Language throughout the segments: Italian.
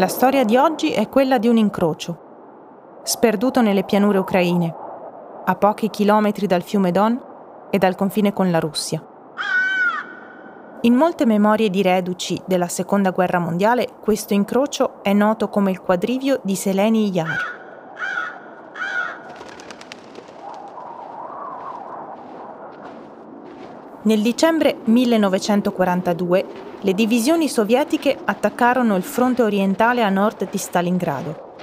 La storia di oggi è quella di un incrocio, sperduto nelle pianure ucraine, a pochi chilometri dal fiume Don e dal confine con la Russia. In molte memorie di reduci della Seconda Guerra Mondiale, questo incrocio è noto come il quadrivio di Seleni Yar. Nel dicembre 1942 le divisioni sovietiche attaccarono il fronte orientale a nord di Stalingrado,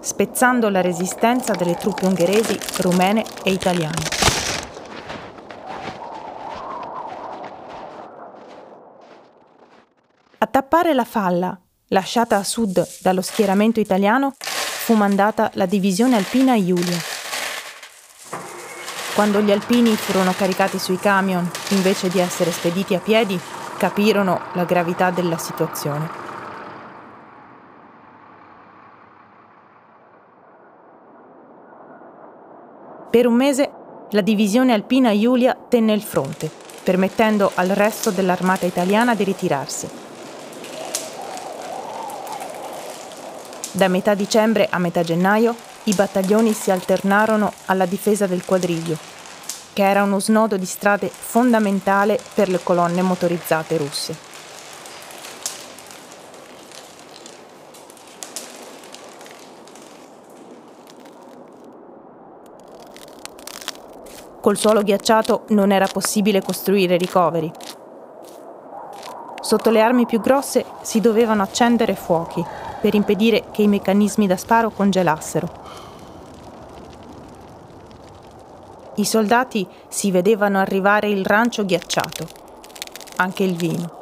spezzando la resistenza delle truppe ungheresi, rumene e italiane. A tappare la falla, lasciata a sud dallo schieramento italiano, fu mandata la divisione alpina Giulia quando gli alpini furono caricati sui camion invece di essere spediti a piedi, capirono la gravità della situazione. Per un mese la divisione alpina Giulia tenne il fronte, permettendo al resto dell'armata italiana di ritirarsi. Da metà dicembre a metà gennaio i battaglioni si alternarono alla difesa del quadriglio, che era uno snodo di strade fondamentale per le colonne motorizzate russe. Col suolo ghiacciato non era possibile costruire ricoveri. Sotto le armi più grosse si dovevano accendere fuochi per impedire che i meccanismi da sparo congelassero. I soldati si vedevano arrivare il rancio ghiacciato, anche il vino.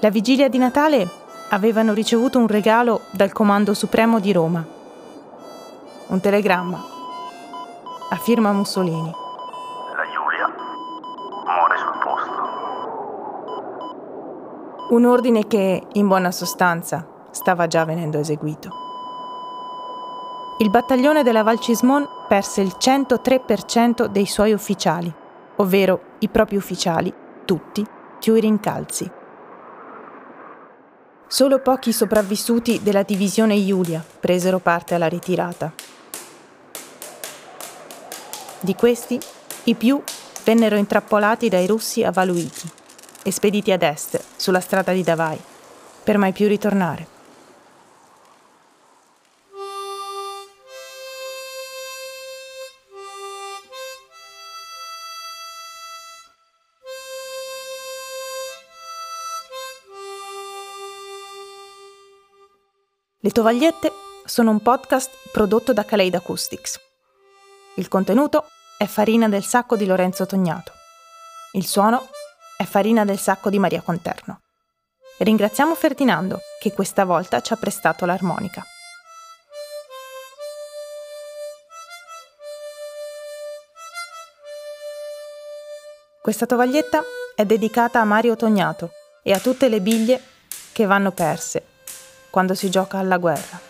La vigilia di Natale avevano ricevuto un regalo dal Comando Supremo di Roma. Un telegramma a firma Mussolini. La Giulia muore sul posto. Un ordine che, in buona sostanza, stava già venendo eseguito. Il battaglione della Val Cismon perse il 103% dei suoi ufficiali, ovvero i propri ufficiali, tutti, più i rincalzi. Solo pochi sopravvissuti della divisione Iulia presero parte alla ritirata. Di questi, i più vennero intrappolati dai russi a e spediti ad est, sulla strada di Davai, per mai più ritornare. Le tovagliette sono un podcast prodotto da Kaleid Acoustics. Il contenuto è Farina del sacco di Lorenzo Tognato. Il suono è Farina del sacco di Maria Conterno. Ringraziamo Ferdinando che questa volta ci ha prestato l'armonica. Questa tovaglietta è dedicata a Mario Tognato e a tutte le biglie che vanno perse quando si gioca alla guerra.